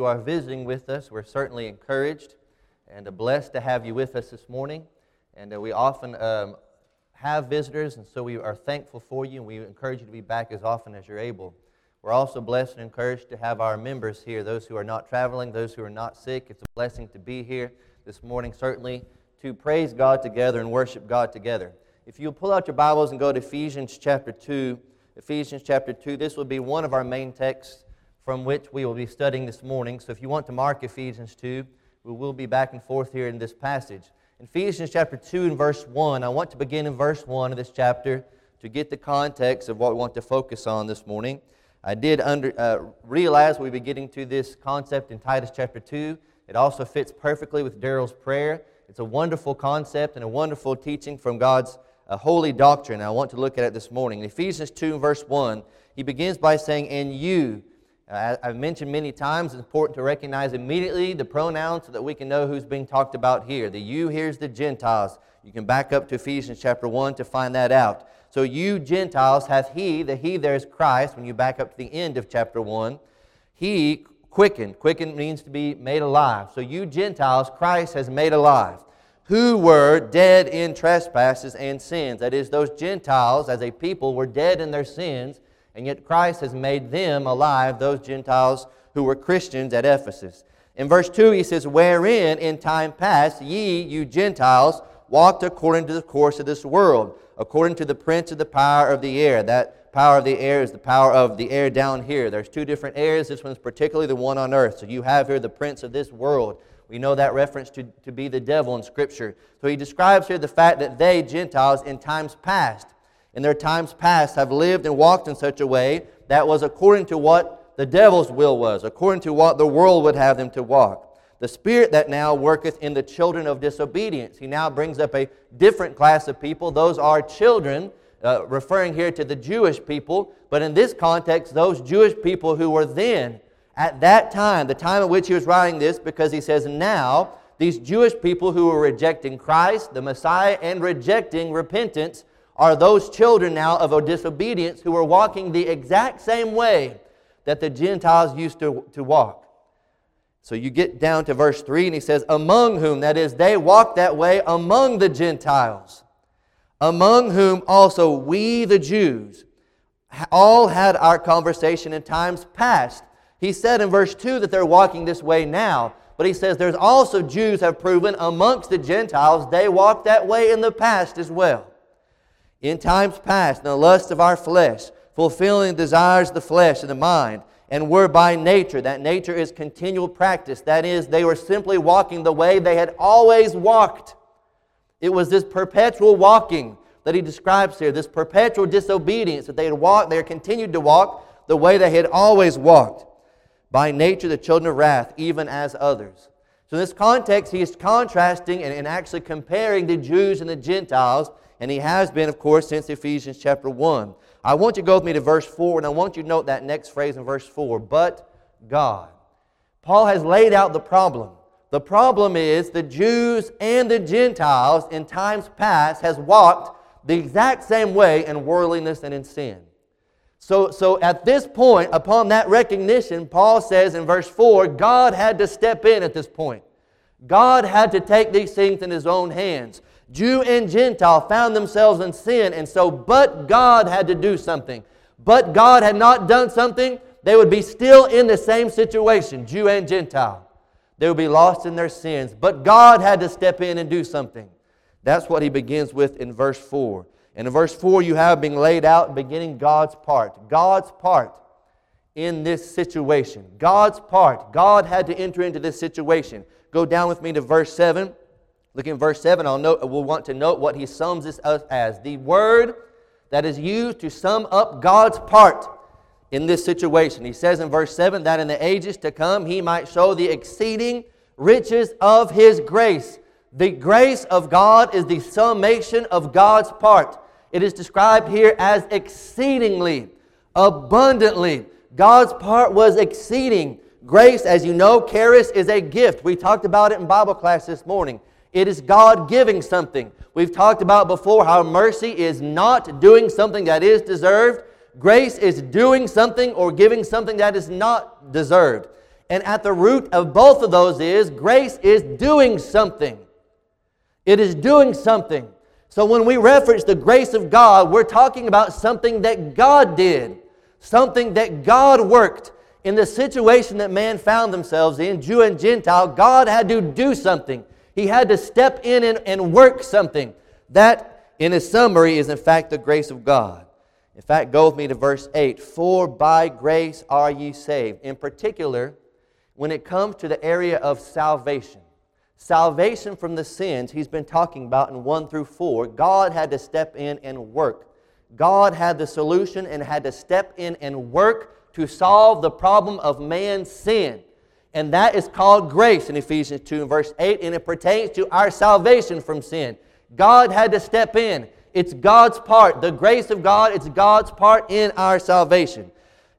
you are visiting with us, we're certainly encouraged and blessed to have you with us this morning. And uh, we often um, have visitors, and so we are thankful for you, and we encourage you to be back as often as you're able. We're also blessed and encouraged to have our members here, those who are not traveling, those who are not sick. It's a blessing to be here this morning, certainly to praise God together and worship God together. If you'll pull out your Bibles and go to Ephesians chapter 2, Ephesians chapter 2, this will be one of our main texts from which we will be studying this morning. So if you want to mark Ephesians 2, we will be back and forth here in this passage. In Ephesians chapter 2 and verse 1, I want to begin in verse 1 of this chapter to get the context of what we want to focus on this morning. I did under, uh, realize we'd be getting to this concept in Titus chapter 2. It also fits perfectly with Daryl's prayer. It's a wonderful concept and a wonderful teaching from God's uh, holy doctrine. I want to look at it this morning. In Ephesians 2 verse 1, he begins by saying, And you, Uh, I've mentioned many times, it's important to recognize immediately the pronouns so that we can know who's being talked about here. The you here's the Gentiles. You can back up to Ephesians chapter 1 to find that out. So, you Gentiles hath he, the he there is Christ, when you back up to the end of chapter 1. He quickened. Quickened means to be made alive. So, you Gentiles, Christ has made alive, who were dead in trespasses and sins. That is, those Gentiles, as a people, were dead in their sins and yet Christ has made them alive, those Gentiles who were Christians at Ephesus. In verse 2, he says, Wherein in time past ye, you Gentiles, walked according to the course of this world, according to the prince of the power of the air. That power of the air is the power of the air down here. There's two different airs. This one's particularly the one on earth. So you have here the prince of this world. We know that reference to, to be the devil in Scripture. So he describes here the fact that they, Gentiles, in times past, in their times past have lived and walked in such a way that was according to what the devil's will was, according to what the world would have them to walk. The spirit that now worketh in the children of disobedience. He now brings up a different class of people. Those are children, uh, referring here to the Jewish people, but in this context, those Jewish people who were then, at that time, the time at which he was writing this, because he says, now, these Jewish people who were rejecting Christ, the Messiah, and rejecting repentance, are those children now of a disobedience who are walking the exact same way that the Gentiles used to, to walk. So you get down to verse 3, and he says, Among whom, that is, they walked that way among the Gentiles, among whom also we, the Jews, all had our conversation in times past. He said in verse 2 that they're walking this way now, but he says there's also Jews have proven amongst the Gentiles they walked that way in the past as well in times past in the lust of our flesh, fulfilling the desires of the flesh and the mind, and were by nature. That nature is continual practice. That is, they were simply walking the way they had always walked. It was this perpetual walking that he describes here, this perpetual disobedience that they had walked, they had continued to walk the way they had always walked. By nature, the children of wrath, even as others. So, in this context, he is contrasting and, and actually comparing the Jews and the Gentiles and he has been, of course, since Ephesians chapter 1. I want you to go with me to verse 4, and I want you to note that next phrase in verse 4 but God. Paul has laid out the problem. The problem is the Jews and the Gentiles in times past has walked the exact same way in worldliness and in sin. So, so at this point, upon that recognition, Paul says in verse 4, God had to step in at this point. God had to take these things in his own hands. Jew and Gentile found themselves in sin, and so, but God had to do something. But God had not done something, they would be still in the same situation, Jew and Gentile. They would be lost in their sins. But God had to step in and do something. That's what he begins with in verse 4. And in verse 4, you have being laid out, beginning God's part. God's part in this situation. God's part. God had to enter into this situation. Go down with me to verse 7. Look in verse 7. I'll note, we'll want to note what he sums this up as. The word that is used to sum up God's part in this situation. He says in verse 7 that in the ages to come he might show the exceeding riches of his grace. The grace of God is the summation of God's part. It is described here as exceedingly, abundantly. God's part was exceeding. Grace, as you know, charis is a gift. We talked about it in Bible class this morning. It is God giving something. We've talked about before how mercy is not doing something that is deserved. Grace is doing something or giving something that is not deserved. And at the root of both of those is grace is doing something. It is doing something. So when we reference the grace of God, we're talking about something that God did, something that God worked. In the situation that man found themselves in, Jew and Gentile, God had to do something. He had to step in and, and work something. That, in a summary, is in fact the grace of God. In fact, go with me to verse 8. For by grace are ye saved. In particular, when it comes to the area of salvation, salvation from the sins he's been talking about in 1 through 4, God had to step in and work. God had the solution and had to step in and work to solve the problem of man's sin. And that is called grace in Ephesians 2 and verse 8, and it pertains to our salvation from sin. God had to step in. It's God's part. The grace of God, it's God's part in our salvation.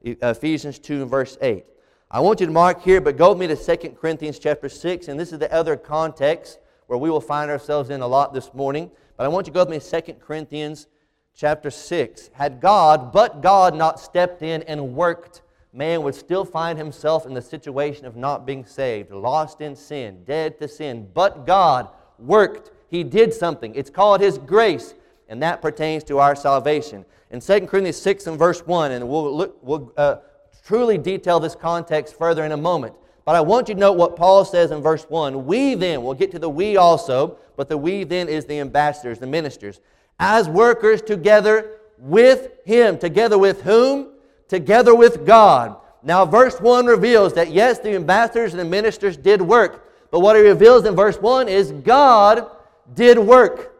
Ephesians 2 and verse 8. I want you to mark here, but go with me to 2 Corinthians chapter 6, and this is the other context where we will find ourselves in a lot this morning. But I want you to go with me to 2 Corinthians chapter 6. Had God, but God, not stepped in and worked, man would still find himself in the situation of not being saved, lost in sin, dead to sin. But God worked. He did something. It's called His grace, and that pertains to our salvation. In 2 Corinthians 6 and verse 1, and we'll, look, we'll uh, truly detail this context further in a moment. But I want you to note what Paul says in verse 1. We then, we'll get to the we also, but the we then is the ambassadors, the ministers, as workers together with him. Together with whom? Together with God. Now, verse 1 reveals that yes, the ambassadors and the ministers did work, but what he reveals in verse 1 is God did work.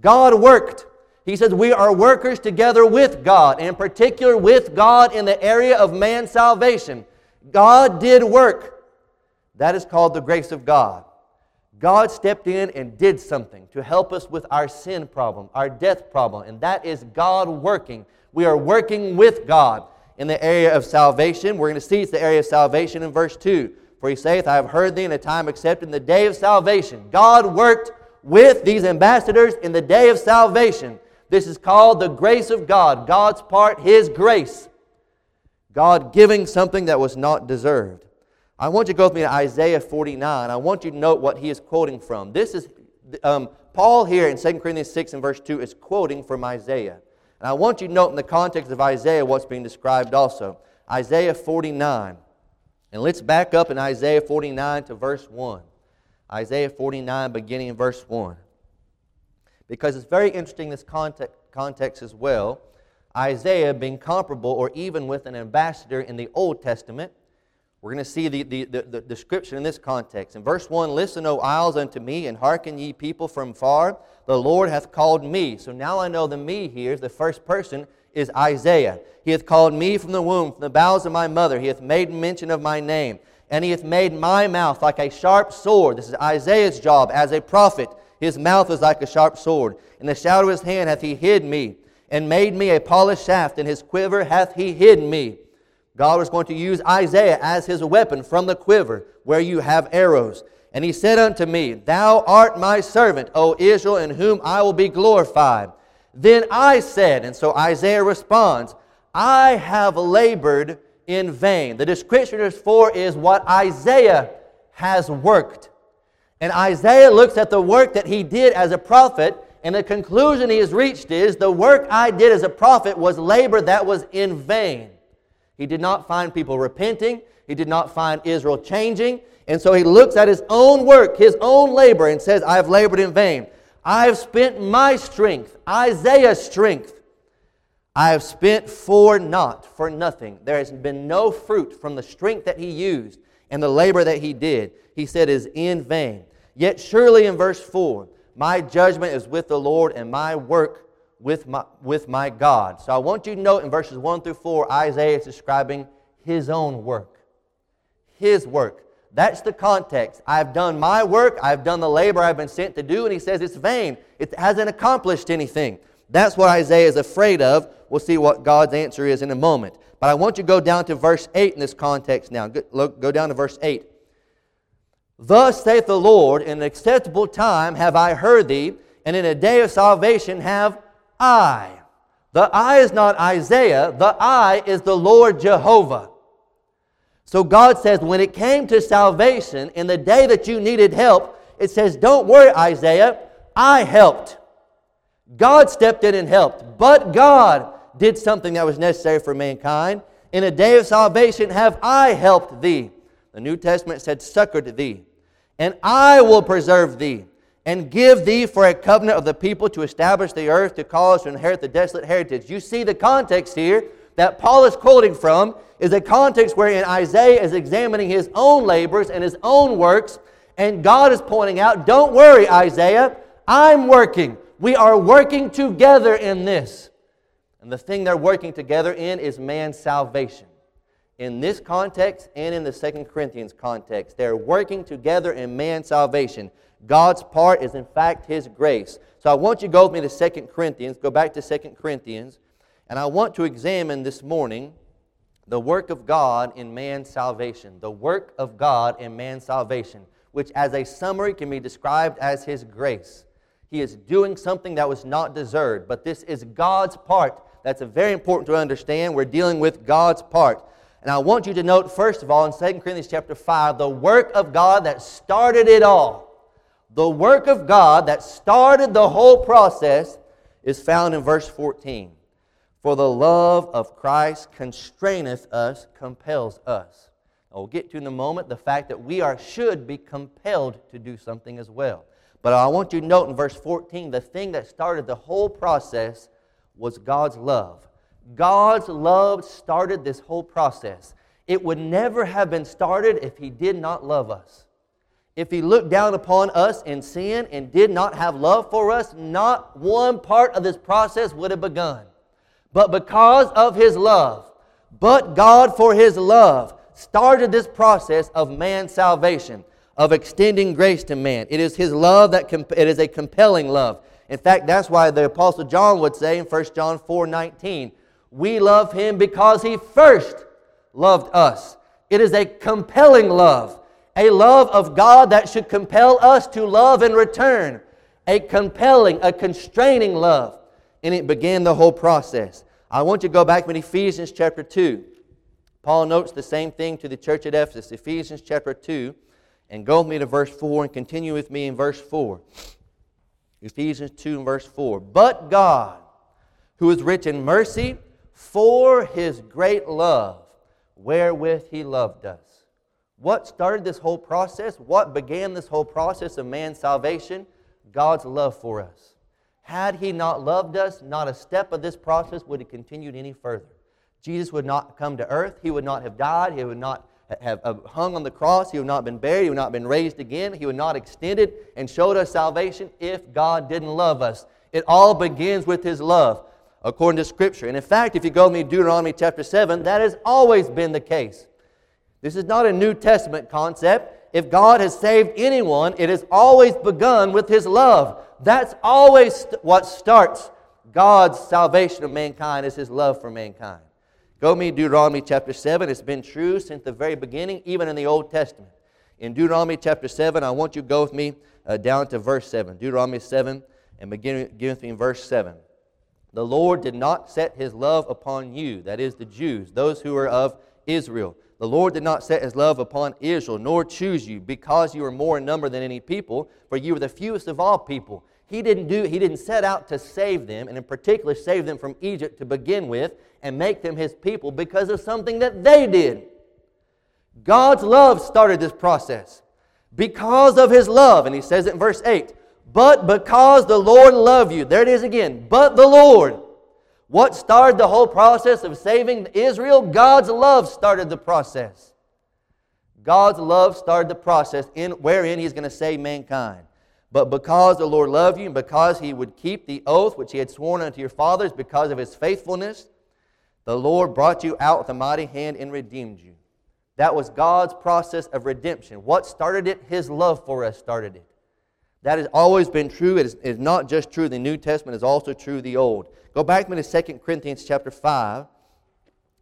God worked. He says, We are workers together with God, in particular with God in the area of man's salvation. God did work. That is called the grace of God. God stepped in and did something to help us with our sin problem, our death problem, and that is God working. We are working with God in the area of salvation. We're going to see it's the area of salvation in verse 2. For he saith, I have heard thee in a time accepted in the day of salvation. God worked with these ambassadors in the day of salvation. This is called the grace of God. God's part, His grace. God giving something that was not deserved. I want you to go with me to Isaiah 49. I want you to note what he is quoting from. This is um, Paul here in 2 Corinthians 6 and verse 2 is quoting from Isaiah. And I want you to note in the context of Isaiah what's being described also. Isaiah 49. And let's back up in Isaiah 49 to verse 1. Isaiah 49, beginning in verse 1 because it's very interesting this context, context as well. Isaiah being comparable or even with an ambassador in the Old Testament. We're going to see the, the, the, the, description in this context. In verse 1 Listen, O isles, unto me, and hearken ye people from far. The Lord hath called me. So now I know the me here, the first person, is Isaiah. He hath called me from the womb, from the bowels of my mother. He hath made mention of my name. And he hath made my mouth like a sharp sword. This is Isaiah's job as a prophet his mouth is like a sharp sword. In the shadow of his hand hath he hid me, and made me a polished shaft. In his quiver hath he hid me. God was going to use Isaiah as his weapon from the quiver, where you have arrows. And he said unto me, Thou art my servant, O Israel, in whom I will be glorified. Then I said, and so Isaiah responds, I have labored in vain. The description is for is what Isaiah has worked. And Isaiah looks at the work that he did as a prophet, and the conclusion he has reached is the work I did as a prophet was labor that was in vain. He did not find people repenting, he did not find Israel changing, and so he looks at his own work, his own labor, and says, I have labored in vain. I have spent my strength, Isaiah's strength. I have spent for naught, for nothing. There has been no fruit from the strength that he used and the labor that he did. He said is in vain. Yet surely in verse 4, my judgment is with the Lord and my work with my, with my God. So I want you to note in verses 1 through 4, Isaiah is describing his own work. His work. That's the context. I've done my work, I've done the labor I've been sent to do, and he says it's vain. It hasn't accomplished anything. That's what Isaiah is afraid of. We'll see what God's answer is in a moment. But I want you to go down to verse 8 in this context now. Go, go down to verse 8. Thus saith the Lord, in an acceptable time have I heard thee, and in a day of salvation have I. The I is not Isaiah, the I is the Lord Jehovah. So God says, when it came to salvation, in the day that you needed help, it says, Don't worry, Isaiah, I helped. God stepped in and helped. But God did something that was necessary for mankind. In a day of salvation have I helped thee. The New Testament said, succored thee. And I will preserve thee and give thee for a covenant of the people to establish the earth, to cause to inherit the desolate heritage. You see the context here that Paul is quoting from is a context wherein Isaiah is examining his own labors and his own works, and God is pointing out, Don't worry, Isaiah, I'm working. We are working together in this. And the thing they're working together in is man's salvation. In this context and in the Second Corinthians context, they're working together in man's salvation. God's part is, in fact, His grace. So I want you to go with me to Second Corinthians. Go back to Second Corinthians. And I want to examine this morning the work of God in man's salvation. The work of God in man's salvation, which as a summary can be described as His grace. He is doing something that was not deserved, but this is God's part. That's very important to understand. We're dealing with God's part. And I want you to note, first of all, in 2 Corinthians chapter 5, the work of God that started it all. The work of God that started the whole process is found in verse 14. For the love of Christ constraineth us, compels us. I'll get to in a moment the fact that we are should be compelled to do something as well. But I want you to note in verse 14 the thing that started the whole process was God's love. God's love started this whole process. It would never have been started if He did not love us. If He looked down upon us in sin and did not have love for us, not one part of this process would have begun. But because of His love, but God for His love started this process of man's salvation, of extending grace to man. It is His love that comp- it is a compelling love. In fact, that's why the Apostle John would say in 1 John 4 19, we love Him because He first loved us. It is a compelling love, a love of God that should compel us to love in return, a compelling, a constraining love and it began the whole process. I want you to go back to Ephesians chapter 2. Paul notes the same thing to the church at Ephesus, Ephesians chapter 2, and go with me to verse 4 and continue with me in verse 4. Ephesians 2 and verse 4. But God, who is rich in mercy, for his great love, wherewith he loved us. What started this whole process? What began this whole process of man's salvation? God's love for us. Had he not loved us, not a step of this process would have continued any further. Jesus would not come to earth. He would not have died. He would not have hung on the cross. He would not have been buried. He would not have been raised again. He would not have extended and showed us salvation if God didn't love us. It all begins with His love, according to Scripture. And in fact, if you go to me Deuteronomy chapter 7, that has always been the case. This is not a New Testament concept. If God has saved anyone, it has always begun with His love. That's always what starts God's salvation of mankind is his love for mankind. Go me Deuteronomy chapter 7. It's been true since the very beginning, even in the Old Testament. In Deuteronomy chapter 7, I want you to go with me uh, down to verse 7. Deuteronomy 7, and begin, begin with me in verse 7. The Lord did not set his love upon you, that is, the Jews, those who are of Israel. The Lord did not set his love upon Israel, nor choose you, because you are more in number than any people, for you are the fewest of all people. He didn't, do, he didn't set out to save them, and in particular, save them from Egypt to begin with and make them his people because of something that they did. God's love started this process. Because of his love, and he says it in verse 8, but because the Lord loved you. There it is again. But the Lord. What started the whole process of saving Israel? God's love started the process. God's love started the process in wherein he's going to save mankind. But because the Lord loved you, and because he would keep the oath which he had sworn unto your fathers, because of his faithfulness, the Lord brought you out with a mighty hand and redeemed you. That was God's process of redemption. What started it? His love for us started it. That has always been true. It is, it is not just true the New Testament, it is also true the Old. Go back to 2 Corinthians chapter 5.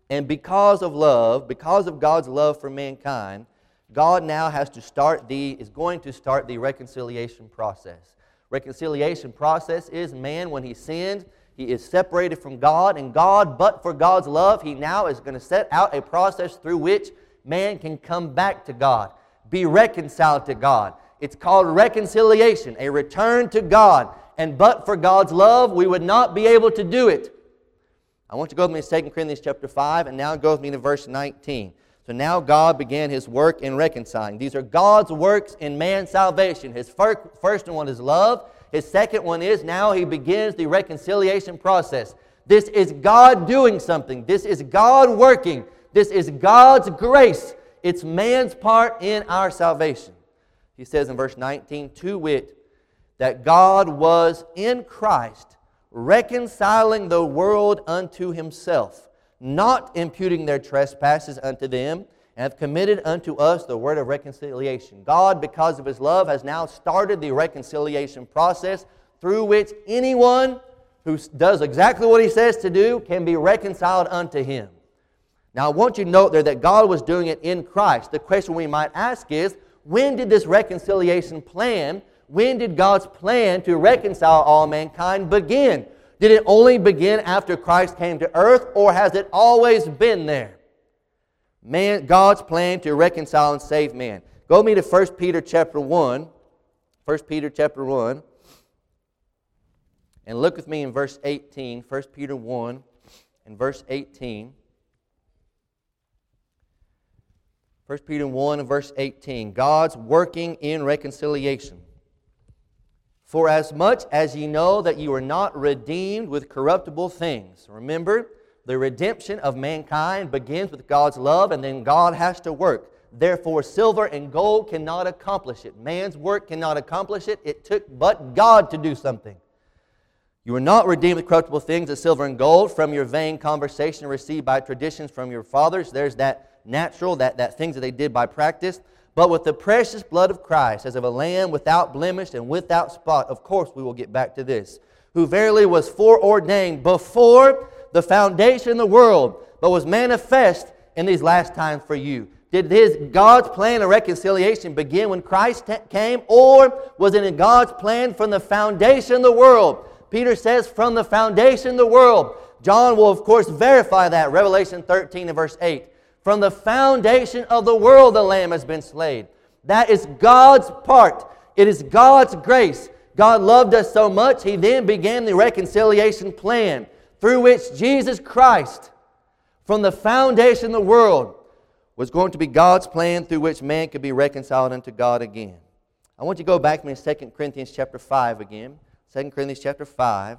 And because of love, because of God's love for mankind, God now has to start the, is going to start the reconciliation process. Reconciliation process is man, when he sins, he is separated from God, and God, but for God's love, he now is going to set out a process through which man can come back to God, be reconciled to God. It's called reconciliation, a return to God. And but for God's love, we would not be able to do it. I want you to go with me to 2 Corinthians chapter 5, and now go with me to verse 19. So now God began his work in reconciling. These are God's works in man's salvation. His first one is love. His second one is now he begins the reconciliation process. This is God doing something. This is God working. This is God's grace. It's man's part in our salvation. He says in verse 19, to wit, that God was in Christ reconciling the world unto himself, not imputing their trespasses unto them, and hath committed unto us the word of reconciliation. God, because of his love, has now started the reconciliation process through which anyone who does exactly what he says to do can be reconciled unto him. Now, I want you to note there that God was doing it in Christ. The question we might ask is when did this reconciliation plan, when did God's plan to reconcile all mankind begin? Did it only begin after Christ came to earth, or has it always been there? Man, God's plan to reconcile and save man. Go me to 1 Peter chapter 1. 1 Peter chapter 1. And look with me in verse 18. 1 Peter 1 and verse 18. 1 Peter 1 and verse 18. God's working in reconciliation. For as much as ye know that you are not redeemed with corruptible things. Remember, the redemption of mankind begins with God's love, and then God has to work. Therefore, silver and gold cannot accomplish it. Man's work cannot accomplish it. It took but God to do something. You were not redeemed with corruptible things as silver and gold from your vain conversation received by traditions from your fathers. There's that natural, that, that things that they did by practice, but with the precious blood of Christ, as of a lamb without blemish and without spot. Of course, we will get back to this. Who verily was foreordained before the foundation of the world, but was manifest in these last times for you. Did his God's plan of reconciliation begin when Christ t- came, or was it in God's plan from the foundation of the world? Peter says, from the foundation of the world. John will, of course, verify that. Revelation 13 and verse 8. From the foundation of the world, the Lamb has been slain. That is God's part. It is God's grace. God loved us so much, He then began the reconciliation plan through which Jesus Christ, from the foundation of the world, was going to be God's plan through which man could be reconciled unto God again. I want you to go back to me in 2 Corinthians chapter 5 again. 2 Corinthians chapter 5.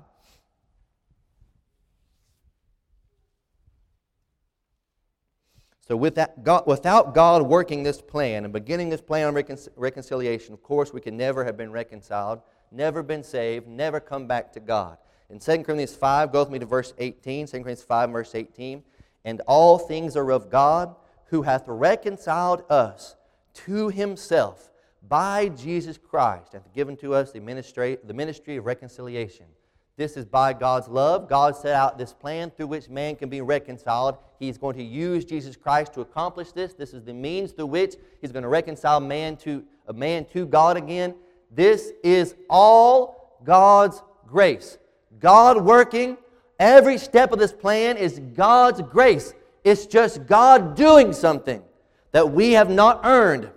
So, with that, God, without God working this plan and beginning this plan on recon- reconciliation, of course, we could never have been reconciled, never been saved, never come back to God. In 2 Corinthians 5, go with me to verse 18. 2 Corinthians 5, verse 18. And all things are of God, who hath reconciled us to himself by Jesus Christ, and given to us the ministry, the ministry of reconciliation. This is by God's love. God set out this plan through which man can be reconciled. He's going to use Jesus Christ to accomplish this. This is the means through which he's going to reconcile man to a man to God again. This is all God's grace. God working. Every step of this plan is God's grace. It's just God doing something that we have not earned.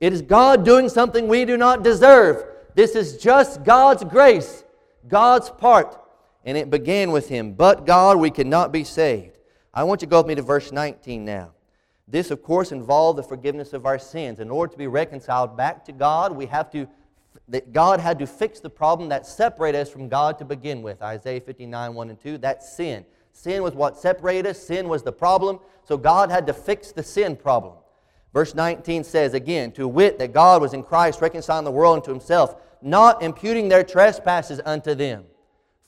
It is God doing something we do not deserve. This is just God's grace. God's part. And it began with him. But God, we cannot be saved. I want you to go with me to verse 19 now. This, of course, involved the forgiveness of our sins. In order to be reconciled back to God, we have to, that God had to fix the problem that separated us from God to begin with. Isaiah 59, 1 and 2. That's sin. Sin was what separated us, sin was the problem. So God had to fix the sin problem. Verse 19 says again, To wit, that God was in Christ reconciling the world unto himself not imputing their trespasses unto them.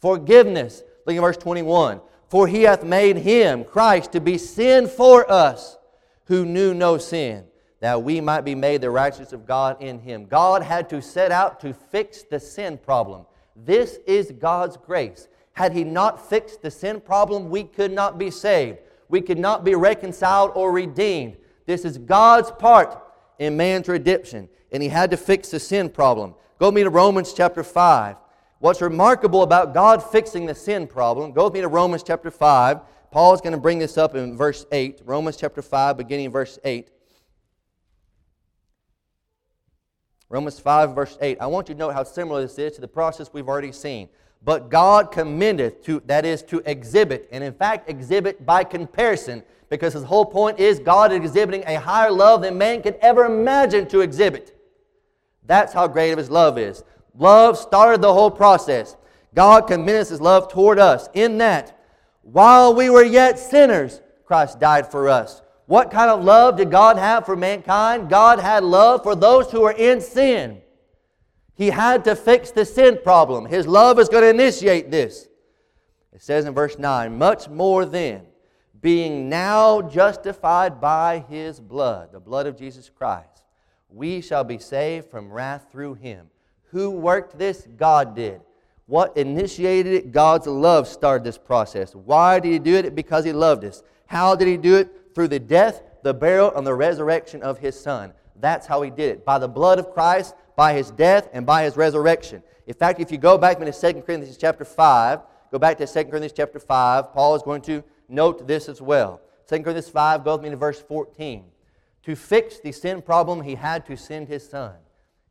Forgiveness. Look at verse 21. For he hath made him, Christ, to be sin for us, who knew no sin, that we might be made the righteousness of God in him. God had to set out to fix the sin problem. This is God's grace. Had he not fixed the sin problem, we could not be saved. We could not be reconciled or redeemed. This is God's part in man's redemption, and he had to fix the sin problem. Go me to Romans chapter 5. What's remarkable about God fixing the sin problem, go with me to Romans chapter 5. Paul is going to bring this up in verse 8, Romans chapter 5, beginning in verse 8. Romans 5, verse 8. I want you to note how similar this is to the process we've already seen. But God commendeth to, that is, to exhibit, and in fact, exhibit by comparison, because his whole point is God exhibiting a higher love than man could ever imagine to exhibit. That's how great of his love is. Love started the whole process. God commendeth his love toward us in that while we were yet sinners, Christ died for us. What kind of love did God have for mankind? God had love for those who are in sin. He had to fix the sin problem. His love is going to initiate this. It says in verse 9, much more then, being now justified by his blood, the blood of Jesus Christ, we shall be saved from wrath through him. Who worked this? God did. What initiated it? God's love started this process. Why did He do it? Because He loved us. How did He do it? Through the death, the burial, and the resurrection of His Son. That's how He did it. By the blood of Christ, by His death, and by His resurrection. In fact, if you go back to 2 Corinthians chapter 5, go back to 2 Corinthians chapter 5, Paul is going to note this as well. 2 Corinthians 5 goes me to verse 14. To fix the sin problem, he had to send his son.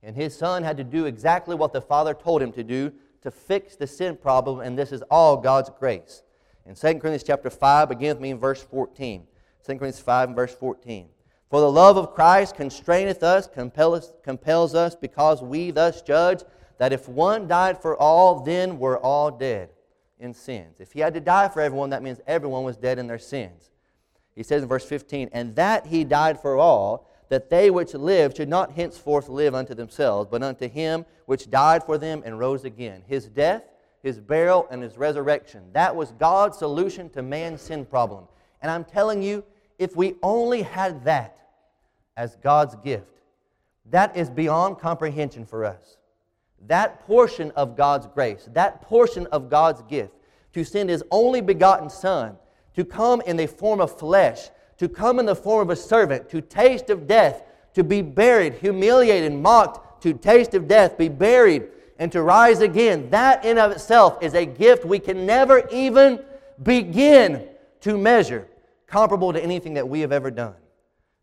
And his son had to do exactly what the Father told him to do to fix the sin problem, and this is all God's grace. In 2 Corinthians chapter 5, begin with me in verse 14. 2 Corinthians 5 and verse 14. For the love of Christ constraineth us, compels, compels us, because we thus judge that if one died for all, then we're all dead in sins. If he had to die for everyone, that means everyone was dead in their sins. He says in verse 15, And that he died for all, that they which live should not henceforth live unto themselves, but unto him which died for them and rose again. His death, his burial, and his resurrection. That was God's solution to man's sin problem. And I'm telling you, if we only had that as God's gift, that is beyond comprehension for us. That portion of God's grace, that portion of God's gift, to send his only begotten Son, to come in the form of flesh, to come in the form of a servant, to taste of death, to be buried, humiliated, mocked, to taste of death, be buried, and to rise again. That in of itself is a gift we can never even begin to measure, comparable to anything that we have ever done.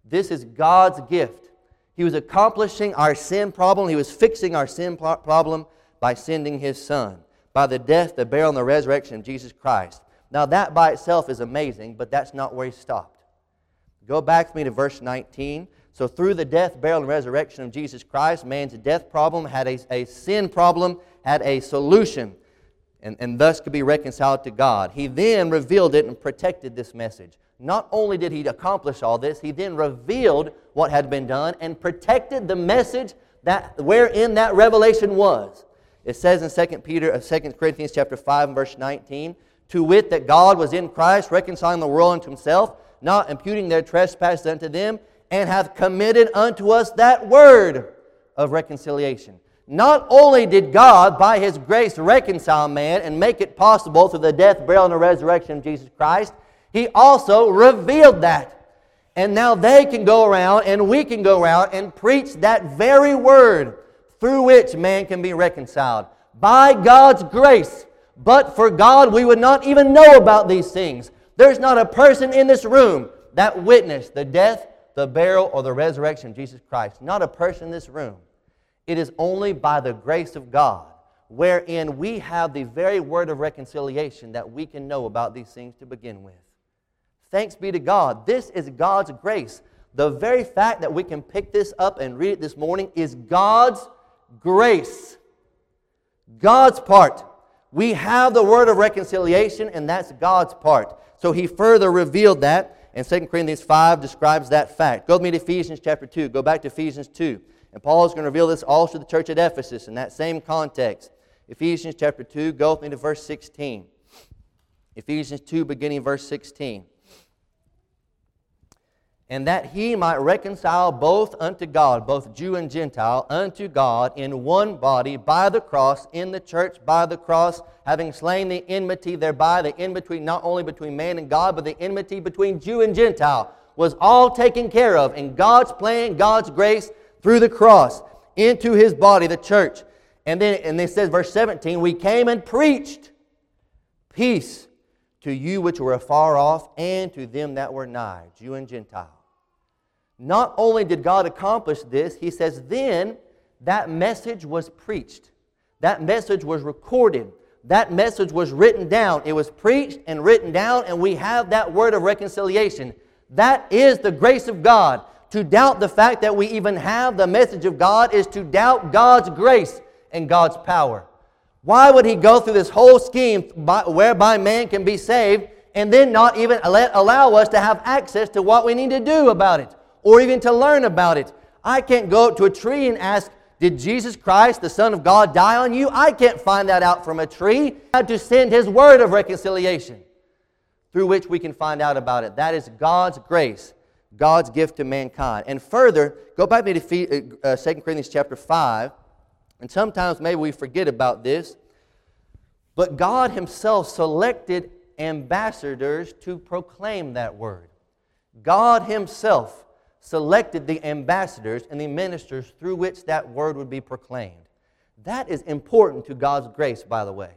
This is God's gift. He was accomplishing our sin problem, He was fixing our sin problem by sending His Son, by the death, the burial, and the resurrection of Jesus Christ. Now, that by itself is amazing, but that's not where He stopped. Go back with me to verse 19. So, through the death, burial, and resurrection of Jesus Christ, man's death problem had a, a sin problem, had a solution, and, and thus could be reconciled to God. He then revealed it and protected this message. Not only did he accomplish all this, he then revealed what had been done and protected the message that wherein that revelation was. It says in 2 Peter, uh, 2 Corinthians chapter 5 verse 19, to wit that God was in Christ reconciling the world unto himself not imputing their trespasses unto them, and hath committed unto us that word of reconciliation. Not only did God, by His grace, reconcile man and make it possible through the death, burial, and the resurrection of Jesus Christ, He also revealed that. And now they can go around and we can go around and preach that very word through which man can be reconciled. By God's grace. But for God, we would not even know about these things. There's not a person in this room that witnessed the death, the burial, or the resurrection of Jesus Christ. Not a person in this room. It is only by the grace of God, wherein we have the very word of reconciliation, that we can know about these things to begin with. Thanks be to God. This is God's grace. The very fact that we can pick this up and read it this morning is God's grace. God's part. We have the word of reconciliation, and that's God's part. So he further revealed that, and 2 Corinthians 5 describes that fact. Go with me to Ephesians chapter 2. Go back to Ephesians 2. And Paul is going to reveal this also to the church at Ephesus in that same context. Ephesians chapter 2, go with me to verse 16. Ephesians 2, beginning verse 16 and that he might reconcile both unto God, both Jew and Gentile, unto God in one body by the cross, in the church by the cross, having slain the enmity thereby, the enmity not only between man and God, but the enmity between Jew and Gentile, was all taken care of in God's plan, God's grace, through the cross, into his body, the church. And then, and it says, verse 17, we came and preached peace to you which were afar off, and to them that were nigh, Jew and Gentile. Not only did God accomplish this, he says, then that message was preached. That message was recorded. That message was written down. It was preached and written down, and we have that word of reconciliation. That is the grace of God. To doubt the fact that we even have the message of God is to doubt God's grace and God's power. Why would He go through this whole scheme whereby man can be saved and then not even let, allow us to have access to what we need to do about it or even to learn about it? I can't go to a tree and ask, Did Jesus Christ, the Son of God, die on you? I can't find that out from a tree. I had to send His word of reconciliation through which we can find out about it. That is God's grace, God's gift to mankind. And further, go back to uh, 2 Corinthians chapter 5. And sometimes maybe we forget about this. But God Himself selected ambassadors to proclaim that word. God Himself selected the ambassadors and the ministers through which that word would be proclaimed. That is important to God's grace, by the way.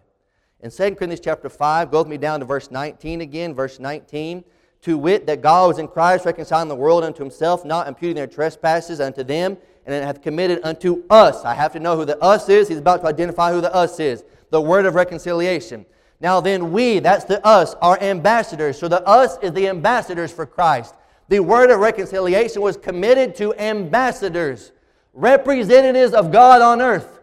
In 2 Corinthians chapter 5, go with me down to verse 19 again, verse 19. To wit, that God was in Christ reconciling the world unto himself, not imputing their trespasses unto them, and it hath committed unto us. I have to know who the us is. He's about to identify who the us is. The word of reconciliation. Now then, we, that's the us, are ambassadors. So the us is the ambassadors for Christ. The word of reconciliation was committed to ambassadors, representatives of God on earth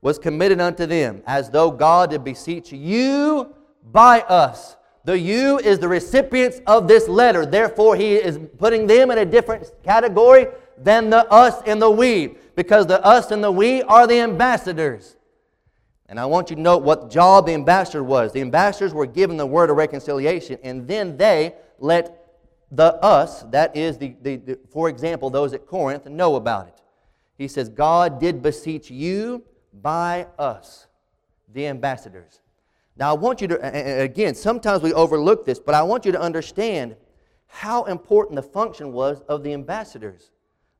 was committed unto them, as though God did beseech you by us. The you is the recipients of this letter. Therefore, he is putting them in a different category than the us and the we, because the us and the we are the ambassadors. And I want you to note what job the ambassador was. The ambassadors were given the word of reconciliation, and then they let the us, that is, the, the, the for example, those at Corinth, know about it. He says, God did beseech you by us, the ambassadors. Now, I want you to, again, sometimes we overlook this, but I want you to understand how important the function was of the ambassadors,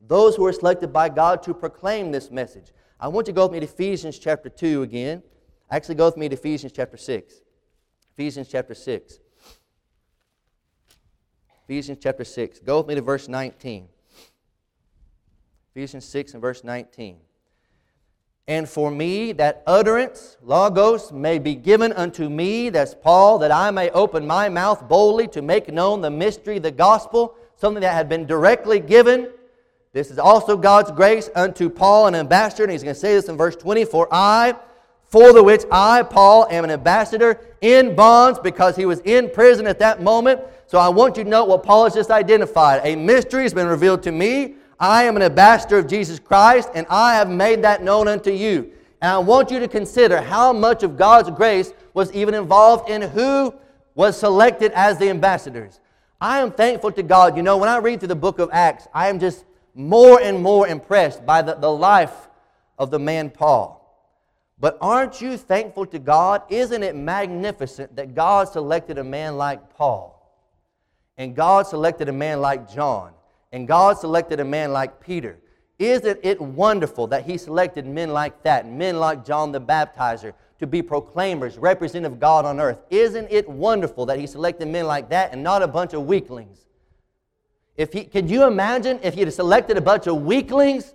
those who were selected by God to proclaim this message. I want you to go with me to Ephesians chapter 2 again. Actually, go with me to Ephesians chapter 6. Ephesians chapter 6. Ephesians chapter 6. Go with me to verse 19. Ephesians 6 and verse 19. And for me, that utterance, logos, may be given unto me, that's Paul, that I may open my mouth boldly to make known the mystery, the gospel, something that had been directly given. This is also God's grace unto Paul, an ambassador. And he's going to say this in verse 20 For I, for the which I, Paul, am an ambassador in bonds, because he was in prison at that moment. So I want you to note what Paul has just identified. A mystery has been revealed to me I am an ambassador of Jesus Christ, and I have made that known unto you. And I want you to consider how much of God's grace was even involved in who was selected as the ambassadors. I am thankful to God. You know, when I read through the book of Acts, I am just more and more impressed by the, the life of the man Paul. But aren't you thankful to God? Isn't it magnificent that God selected a man like Paul? And God selected a man like John and God selected a man like Peter. Isn't it wonderful that He selected men like that, men like John the Baptizer, to be proclaimers, representative of God on earth? Isn't it wonderful that He selected men like that and not a bunch of weaklings? If he, could you imagine if He had selected a bunch of weaklings,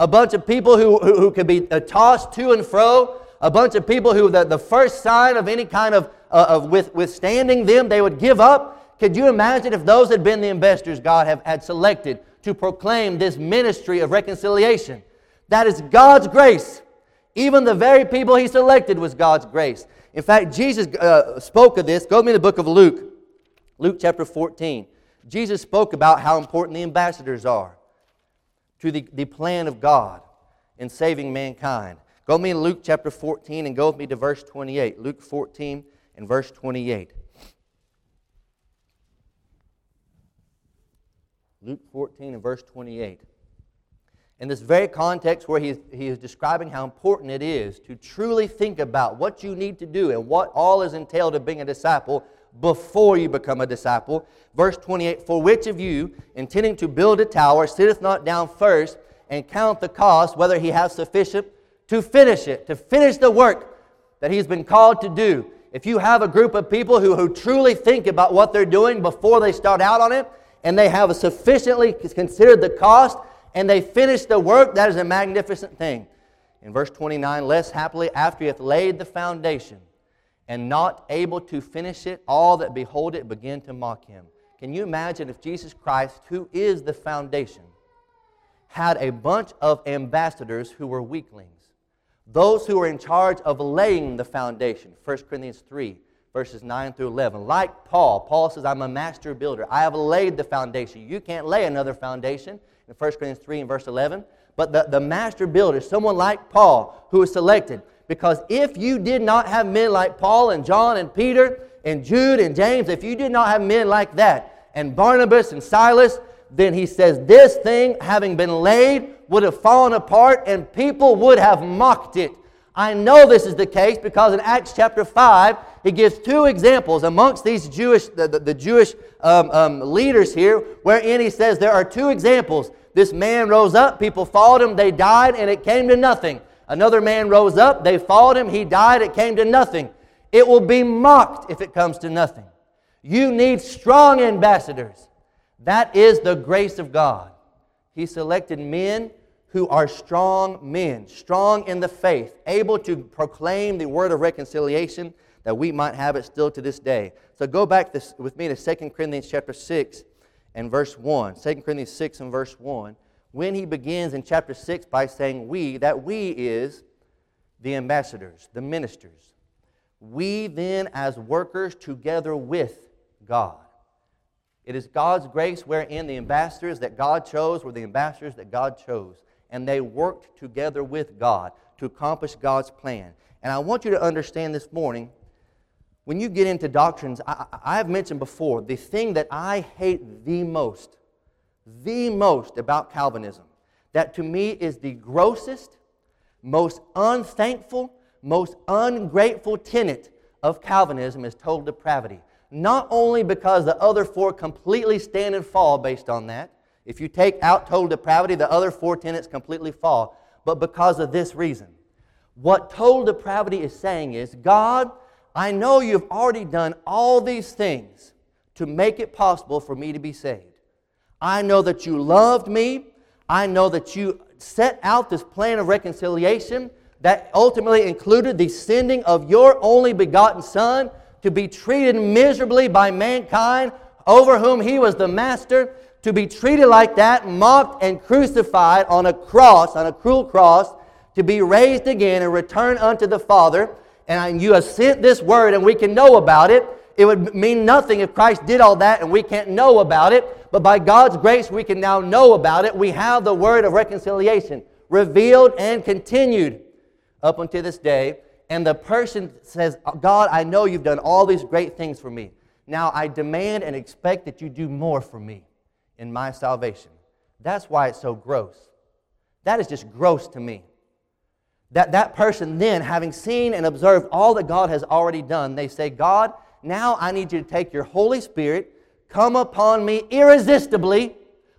a bunch of people who, who, who could be uh, tossed to and fro, a bunch of people who the, the first sign of any kind of, uh, of with, withstanding them, they would give up? Could you imagine if those had been the ambassadors God have, had selected to proclaim this ministry of reconciliation? That is God's grace. Even the very people he selected was God's grace. In fact, Jesus uh, spoke of this. Go with me to the book of Luke, Luke chapter 14. Jesus spoke about how important the ambassadors are to the, the plan of God in saving mankind. Go with me to Luke chapter 14 and go with me to verse 28. Luke 14 and verse 28. Luke 14 and verse 28. In this very context where he is, he is describing how important it is to truly think about what you need to do and what all is entailed of being a disciple before you become a disciple. Verse 28 For which of you, intending to build a tower, sitteth not down first and count the cost, whether he has sufficient to finish it, to finish the work that he's been called to do? if you have a group of people who, who truly think about what they're doing before they start out on it, and they have sufficiently considered the cost, and they finish the work, that is a magnificent thing. In verse 29, less happily, after he hath laid the foundation, and not able to finish it, all that behold it begin to mock him. Can you imagine if Jesus Christ, who is the foundation, had a bunch of ambassadors who were weaklings? Those who were in charge of laying the foundation. 1 Corinthians 3, verses 9 through 11. Like Paul, Paul says, I'm a master builder. I have laid the foundation. You can't lay another foundation in 1 Corinthians 3 and verse 11. But the, the master builder, someone like Paul, who was selected. Because if you did not have men like Paul and John and Peter and Jude and James, if you did not have men like that, and Barnabas and Silas, then he says, This thing, having been laid, would have fallen apart and people would have mocked it. I know this is the case because in Acts chapter 5, he gives two examples amongst these Jewish, the, the, the Jewish um, um, leaders here, wherein he says there are two examples. This man rose up, people followed him, they died, and it came to nothing. Another man rose up, they followed him, he died, it came to nothing. It will be mocked if it comes to nothing. You need strong ambassadors. That is the grace of God. He selected men who are strong men, strong in the faith, able to proclaim the word of reconciliation that we might have it still to this day. So go back this, with me to 2 Corinthians chapter 6 and verse 1. 2 Corinthians 6 and verse 1. When he begins in chapter 6 by saying we, that we is the ambassadors, the ministers. We then, as workers together with God. It is God's grace wherein the ambassadors that God chose were the ambassadors that God chose and they worked together with God to accomplish God's plan. And I want you to understand this morning when you get into doctrines, I, have mentioned before the thing that I hate the most, the most about Calvinism, that to me is the grossest, most unthankful, most ungrateful tenet of Calvinism is total depravity. Not only because the other four completely stand and fall based on that, if you take out total depravity, the other four tenets completely fall. But because of this reason. What total depravity is saying is God, I know you've already done all these things to make it possible for me to be saved. I know that you loved me. I know that you set out this plan of reconciliation that ultimately included the sending of your only begotten Son to be treated miserably by mankind, over whom he was the master, to be treated like that, mocked and crucified on a cross, on a cruel cross, to be raised again and return unto the Father. And you have sent this word, and we can know about it. It would mean nothing if Christ did all that and we can't know about it. But by God's grace, we can now know about it. We have the word of reconciliation revealed and continued up until this day. And the person says, God, I know you've done all these great things for me. Now I demand and expect that you do more for me in my salvation. That's why it's so gross. That is just gross to me. That that person then, having seen and observed all that God has already done, they say, God, now I need you to take your Holy Spirit, come upon me irresistibly,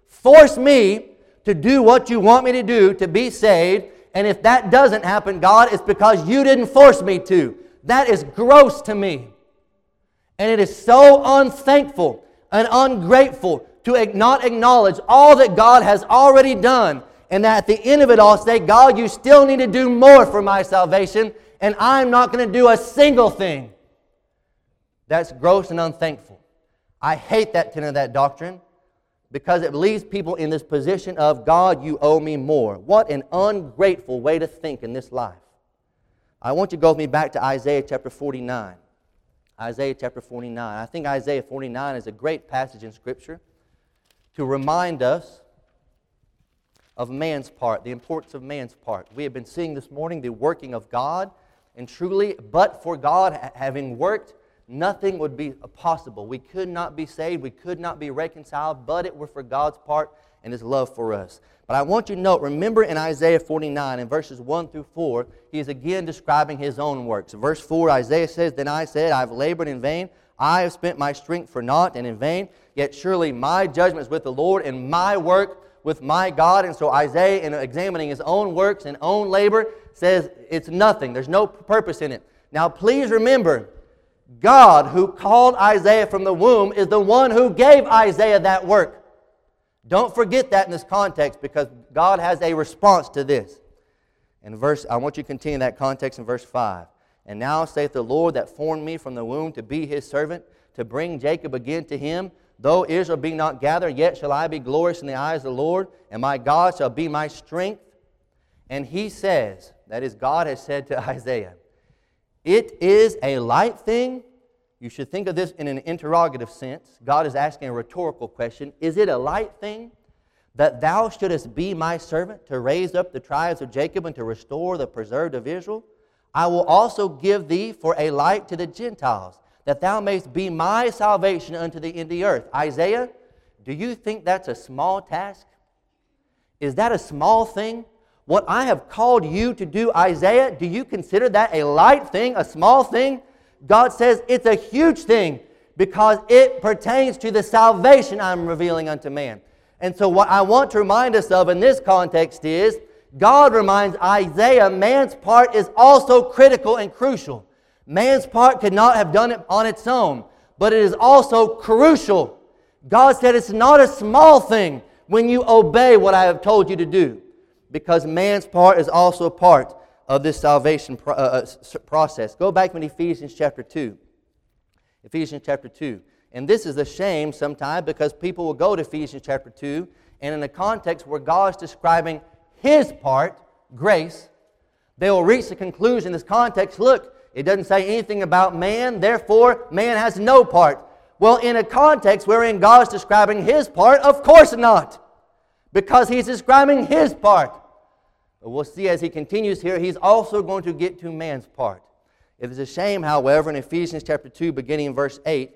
force me to do what you want me to do to be saved. And if that doesn't happen, God, it's because you didn't force me to. That is gross to me. And it is so unthankful and ungrateful to not acknowledge all that God has already done. And that at the end of it all, say, God, you still need to do more for my salvation, and I'm not going to do a single thing. That's gross and unthankful. I hate that tenet of that doctrine because it leaves people in this position of, God, you owe me more. What an ungrateful way to think in this life. I want you to go with me back to Isaiah chapter 49. Isaiah chapter 49. I think Isaiah 49 is a great passage in Scripture to remind us of man's part, the importance of man's part. We have been seeing this morning the working of God, and truly, but for God having worked, nothing would be possible. We could not be saved, we could not be reconciled, but it were for God's part and His love for us. But I want you to note, remember in Isaiah 49, in verses 1 through 4, he is again describing his own works. Verse 4, Isaiah says, Then I said, I have labored in vain I have spent my strength for naught and in vain, yet surely my judgment is with the Lord and my work with my God. And so Isaiah, in examining his own works and own labor, says it's nothing. There's no purpose in it. Now, please remember, God, who called Isaiah from the womb, is the one who gave Isaiah that work. Don't forget that in this context because God has a response to this. In verse, I want you to continue that context in verse 5. And now saith the Lord that formed me from the womb to be his servant, to bring Jacob again to him. Though Israel be not gathered, yet shall I be glorious in the eyes of the Lord, and my God shall be my strength. And he says, that is, God has said to Isaiah, It is a light thing. You should think of this in an interrogative sense. God is asking a rhetorical question Is it a light thing that thou shouldest be my servant to raise up the tribes of Jacob and to restore the preserved of Israel? I will also give thee for a light to the Gentiles, that thou mayst be my salvation unto the end of the earth. Isaiah, do you think that's a small task? Is that a small thing? What I have called you to do, Isaiah, do you consider that a light thing, a small thing? God says it's a huge thing because it pertains to the salvation I'm revealing unto man. And so, what I want to remind us of in this context is God reminds Isaiah man's part is also critical and crucial. Man's part could not have done it on its own, but it is also crucial. God said it's not a small thing when you obey what I have told you to do, because man's part is also a part of this salvation uh, uh process. Go back to Ephesians chapter 2. Ephesians chapter 2. And this is a shame sometimes because people will go to Ephesians chapter 2, and in a context where God is describing his part, grace, they will reach the conclusion in this context look, it doesn't say anything about man, therefore, man has no part. Well, in a context wherein God's describing his part, of course not, because he's describing his part. We'll see as he continues here, he's also going to get to man's part. It is a shame, however, in Ephesians chapter 2, beginning in verse 8,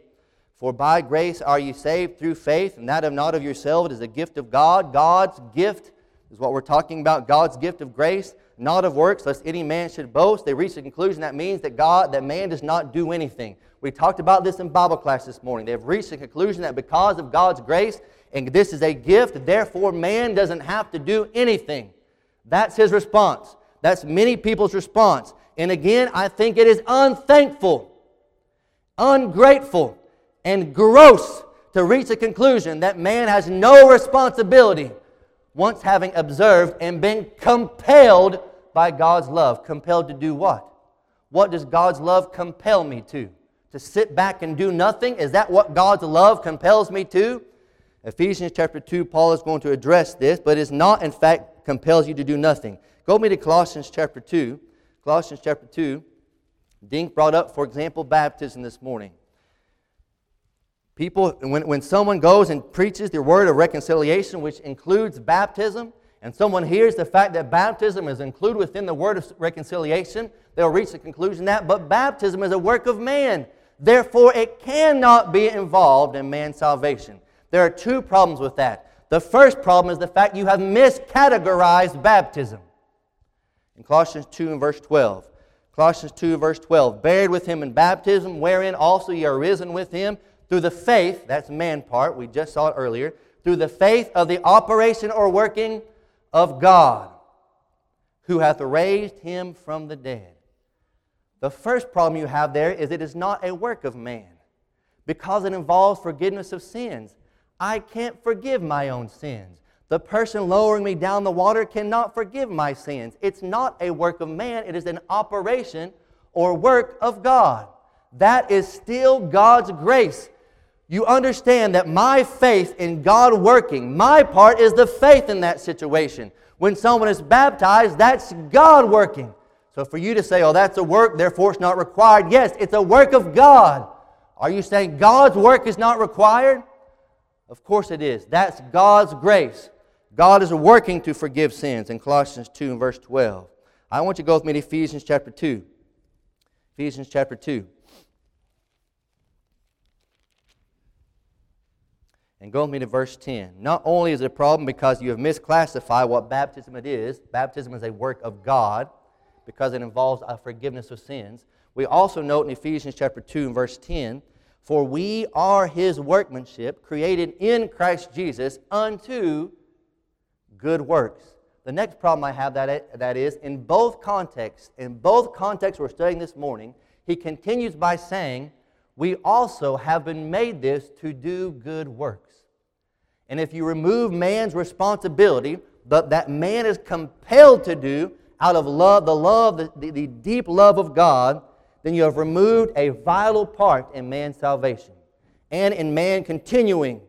for by grace are you saved through faith, and that of not of yourself, it is a gift of God. God's gift is what we're talking about God's gift of grace, not of works, lest any man should boast. They reach the conclusion that means that God, that man does not do anything. We talked about this in Bible class this morning. They've reached the conclusion that because of God's grace, and this is a gift, therefore man doesn't have to do anything. That's his response. That's many people's response. And again, I think it is unthankful, ungrateful, and gross to reach the conclusion that man has no responsibility once having observed and been compelled by God's love. Compelled to do what? What does God's love compel me to? To sit back and do nothing? Is that what God's love compels me to? Ephesians chapter 2, Paul is going to address this, but it's not, in fact, compels you to do nothing. Go with me to Colossians chapter 2. Colossians chapter 2. Dink brought up, for example, baptism this morning. People, when, when someone goes and preaches the word of reconciliation, which includes baptism, and someone hears the fact that baptism is included within the word of reconciliation, they'll reach the conclusion that, but baptism is a work of man. Therefore, it cannot be involved in man's salvation. There are two problems with that. The first problem is the fact you have miscategorized baptism. In Colossians 2 and verse 12, Colossians 2 verse 12, buried with him in baptism, wherein also ye are risen with him through the faith, that's man part, we just saw it earlier, through the faith of the operation or working of God, who hath raised him from the dead. The first problem you have there is it is not a work of man because it involves forgiveness of sins. I can't forgive my own sins. The person lowering me down the water cannot forgive my sins. It's not a work of man, it is an operation or work of God. That is still God's grace you understand that my faith in God working, my part is the faith in that situation. When someone is baptized, that's God working. So for you to say, oh, that's a work, therefore it's not required, yes, it's a work of God. Are you saying God's work is not required? Of course it is. That's God's grace. God is working to forgive sins in Colossians 2 and verse 12. I want you to go with me to Ephesians chapter 2. Ephesians chapter 2. And go with me to verse 10. Not only is it a problem because you have misclassified what baptism it is, baptism is a work of God because it involves a forgiveness of sins. We also note in Ephesians chapter 2 and verse 10, for we are his workmanship, created in Christ Jesus unto good works. The next problem I have that, that is, in both contexts, in both contexts we're studying this morning, he continues by saying, we also have been made this to do good works. And if you remove man's responsibility, but that man is compelled to do out of love, the love, the, the, the deep love of God, then you have removed a vital part in man's salvation and in man continuing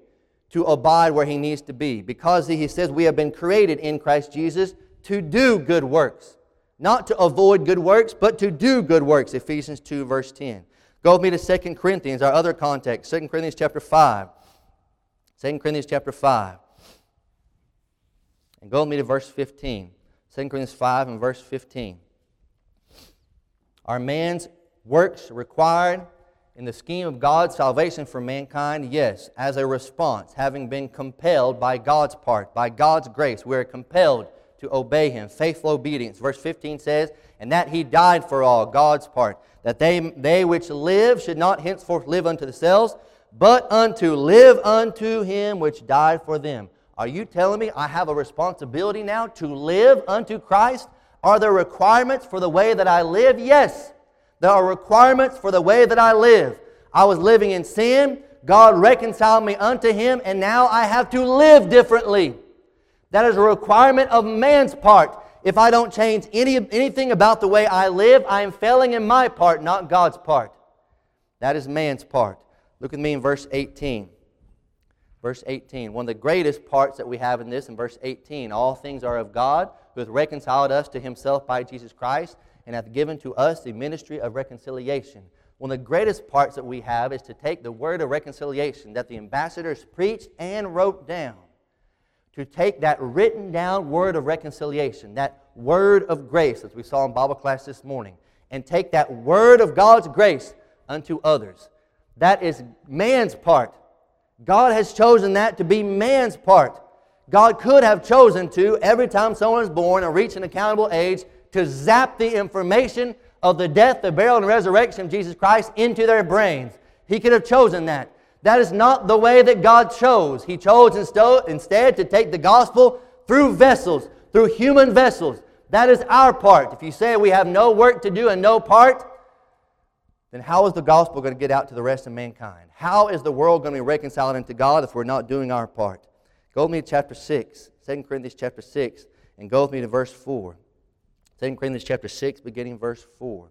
to abide where he needs to be. Because he says we have been created in Christ Jesus to do good works. Not to avoid good works, but to do good works. Ephesians 2, verse 10. Go with me to 2 Corinthians, our other context. 2 Corinthians chapter 5. 2 Corinthians chapter 5. And go with me to verse 15. 2 Corinthians 5 and verse 15. Are man's works required in the scheme of God's salvation for mankind? Yes, as a response, having been compelled by God's part, by God's grace. We are compelled to obey Him. Faithful obedience. Verse 15 says, And that He died for all, God's part, that they, they which live should not henceforth live unto themselves, but unto live unto him which died for them. Are you telling me I have a responsibility now to live unto Christ? Are there requirements for the way that I live? Yes, there are requirements for the way that I live. I was living in sin. God reconciled me unto him, and now I have to live differently. That is a requirement of man's part. If I don't change any, anything about the way I live, I am failing in my part, not God's part. That is man's part. Look at me in verse 18. Verse 18. One of the greatest parts that we have in this in verse 18. All things are of God, who hath reconciled us to himself by Jesus Christ, and hath given to us the ministry of reconciliation. One of the greatest parts that we have is to take the word of reconciliation that the ambassadors preached and wrote down. To take that written down word of reconciliation, that word of grace, as we saw in Bible class this morning, and take that word of God's grace unto others. That is man's part. God has chosen that to be man's part. God could have chosen to, every time someone is born and reach an accountable age, to zap the information of the death, the burial, and resurrection of Jesus Christ into their brains. He could have chosen that. That is not the way that God chose. He chose instead to take the gospel through vessels, through human vessels. That is our part. If you say we have no work to do and no part, then how is the gospel going to get out to the rest of mankind? How is the world going to be reconciled into God if we're not doing our part? Go with me to chapter 6, 2 Corinthians chapter 6, and go with me to verse 4. 2 Corinthians chapter 6, beginning verse 4.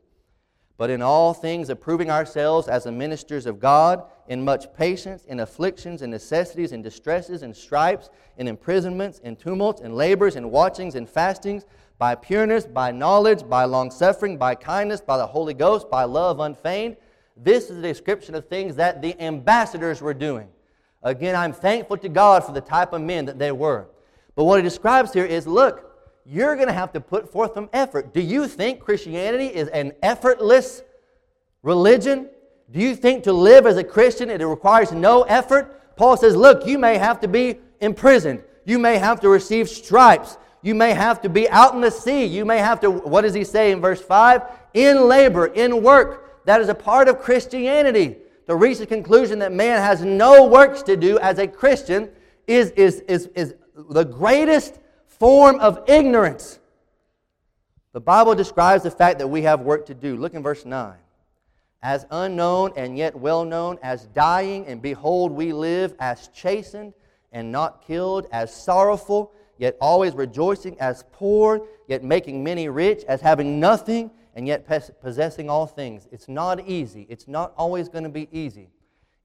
But in all things, approving ourselves as the ministers of God, in much patience, in afflictions, in necessities, in distresses, in stripes, in imprisonments, in tumults, in labors, in watchings, in fastings, by pureness, by knowledge, by long suffering, by kindness, by the Holy Ghost, by love unfeigned. This is a description of things that the ambassadors were doing. Again, I'm thankful to God for the type of men that they were. But what he describes here is look, you're going to have to put forth some effort. Do you think Christianity is an effortless religion? Do you think to live as a Christian it requires no effort? Paul says, look, you may have to be imprisoned. You may have to receive stripes. You may have to be out in the sea. You may have to, what does he say in verse 5? In labor, in work. That is a part of Christianity. The conclusion that man has no works to do as a Christian is, is, is, is the greatest form of ignorance. The Bible describes the fact that we have work to do. Look in verse 9. As unknown and yet well known, as dying, and behold, we live, as chastened and not killed, as sorrowful yet always rejoicing, as poor, yet making many rich, as having nothing, and yet possessing all things. It's not easy. It's not always going to be easy.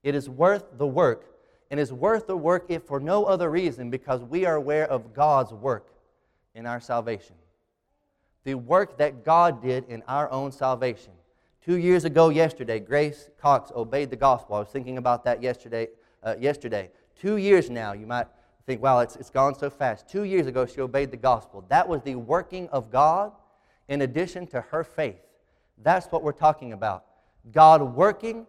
It is worth the work. And is worth the work if for no other reason because we are aware of God's work in our salvation. The work that God did in our own salvation. Two years ago, yesterday, Grace Cox obeyed the gospel. I was thinking about that yesterday. Uh, yesterday. Two years now, you might think, wow, it's, it's gone so fast. Two years ago, she obeyed the gospel. That was the working of God in addition to her faith. That's what we're talking about. God working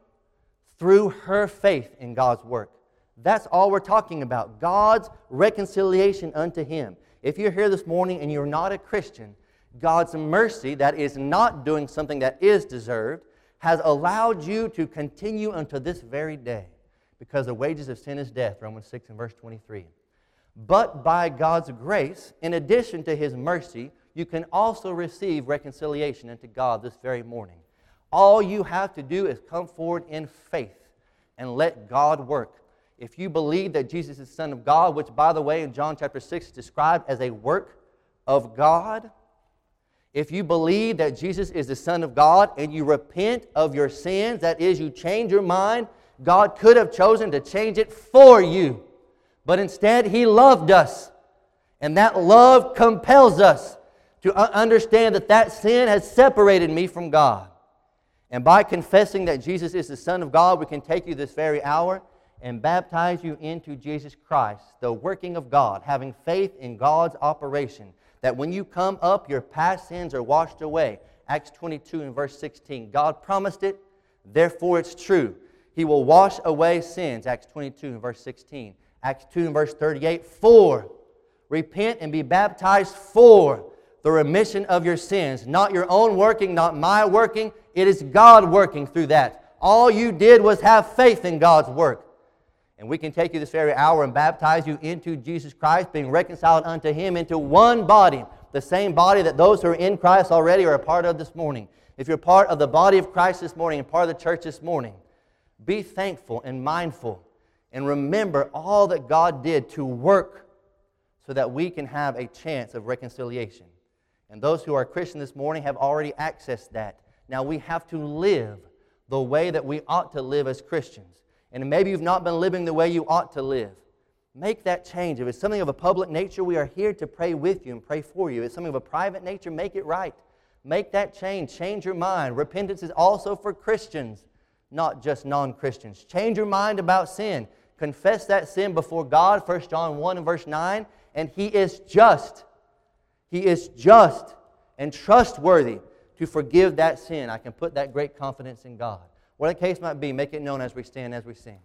through her faith in God's work. That's all we're talking about. God's reconciliation unto Him. If you're here this morning and you're not a Christian, God's mercy, that is not doing something that is deserved, has allowed you to continue unto this very day because the wages of sin is death, Romans 6 and verse 23. But by God's grace, in addition to His mercy, you can also receive reconciliation unto God this very morning. All you have to do is come forward in faith and let God work. If you believe that Jesus is the Son of God, which, by the way, in John chapter 6 is described as a work of God, if you believe that Jesus is the Son of God and you repent of your sins, that is, you change your mind, God could have chosen to change it for you. But instead, He loved us. And that love compels us to understand that that sin has separated me from God. And by confessing that Jesus is the Son of God, we can take you this very hour and baptize you into Jesus Christ, the working of God, having faith in God's operation that when you come up, your past sins are washed away. Acts 22 and verse 16. God promised it, therefore it's true. He will wash away sins. Acts 22 and verse 16. Acts 2 and verse 38. For, repent and be baptized for the remission of your sins. Not your own working, not my working. It is God working through that. All you did was have faith in God's work. And we can take you this very hour and baptize you into Jesus Christ, being reconciled unto Him into one body, the same body that those who are in Christ already are a part of this morning. If you're part of the body of Christ this morning and part of the church this morning, be thankful and mindful and remember all that God did to work so that we can have a chance of reconciliation. And those who are Christian this morning have already accessed that. Now we have to live the way that we ought to live as Christians and maybe you've not been living the way you ought to live. Make that change. If it's something of a public nature, we are here to pray with you and pray for you. If it's something of a private nature, make it right. Make that change. Change your mind. Repentance is also for Christians, not just non Christians. Change your mind about sin. Confess that sin before God, 1 John 1 and verse 9, and He is just. He is just and trustworthy to forgive that sin. I can put that great confidence in God. Whatever the case might be, make it known as we stand, as we sing.